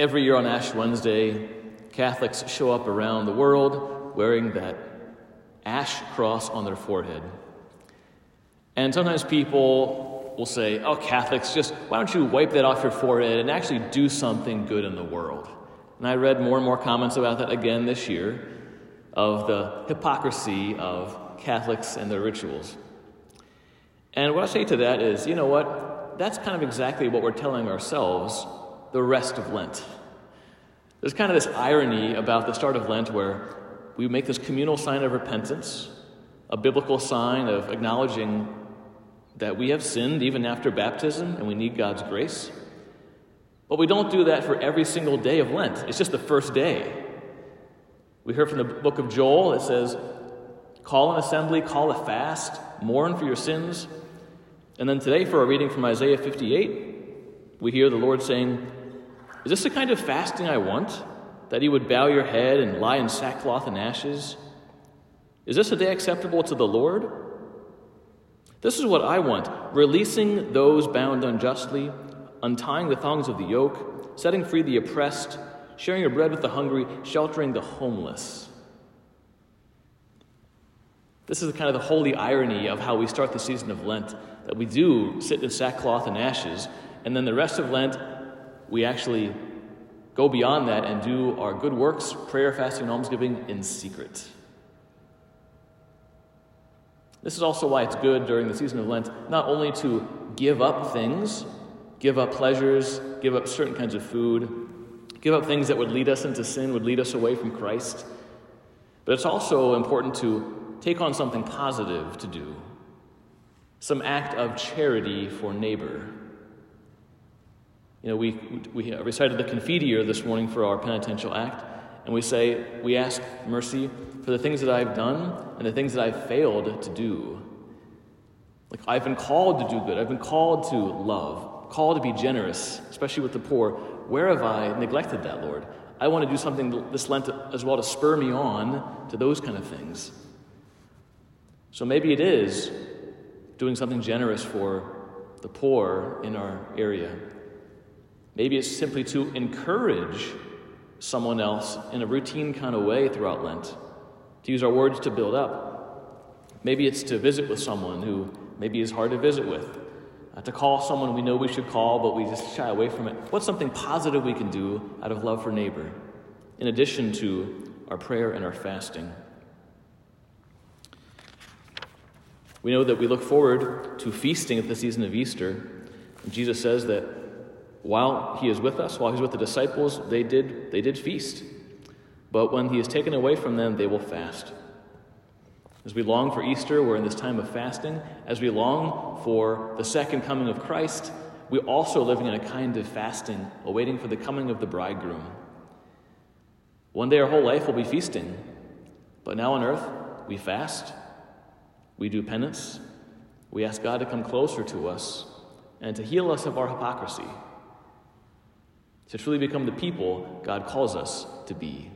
Every year on Ash Wednesday, Catholics show up around the world wearing that ash cross on their forehead. And sometimes people will say, Oh, Catholics, just why don't you wipe that off your forehead and actually do something good in the world? And I read more and more comments about that again this year of the hypocrisy of Catholics and their rituals. And what I say to that is, you know what? That's kind of exactly what we're telling ourselves the rest of Lent. There's kind of this irony about the start of Lent where we make this communal sign of repentance, a biblical sign of acknowledging that we have sinned even after baptism and we need God's grace. But we don't do that for every single day of Lent. It's just the first day. We heard from the book of Joel, it says, Call an assembly, call a fast, mourn for your sins. And then today, for our reading from Isaiah 58, we hear the Lord saying, Is this the kind of fasting I want? That you would bow your head and lie in sackcloth and ashes? Is this a day acceptable to the Lord? This is what I want releasing those bound unjustly, untying the thongs of the yoke, setting free the oppressed, sharing your bread with the hungry, sheltering the homeless. This is kind of the holy irony of how we start the season of Lent that we do sit in sackcloth and ashes, and then the rest of Lent, we actually go beyond that and do our good works, prayer, fasting, and almsgiving in secret. This is also why it's good during the season of Lent not only to give up things, give up pleasures, give up certain kinds of food, give up things that would lead us into sin, would lead us away from Christ, but it's also important to take on something positive to do, some act of charity for neighbor. Know, we, we uh, recited the Confiteor this morning for our penitential act, and we say, we ask mercy for the things that I've done and the things that I've failed to do. Like, I've been called to do good, I've been called to love, called to be generous, especially with the poor. Where have I neglected that, Lord? I want to do something this Lent as well to spur me on to those kind of things. So maybe it is doing something generous for the poor in our area. Maybe it's simply to encourage someone else in a routine kind of way throughout Lent, to use our words to build up. Maybe it's to visit with someone who maybe is hard to visit with, uh, to call someone we know we should call, but we just shy away from it. What's something positive we can do out of love for neighbor, in addition to our prayer and our fasting? We know that we look forward to feasting at the season of Easter. Jesus says that while he is with us, while he's with the disciples, they did, they did feast. But when he is taken away from them, they will fast. As we long for Easter, we're in this time of fasting. As we long for the second coming of Christ, we also are living in a kind of fasting, awaiting for the coming of the bridegroom. One day our whole life will be feasting, but now on earth, we fast, we do penance, we ask God to come closer to us and to heal us of our hypocrisy to truly become the people God calls us to be.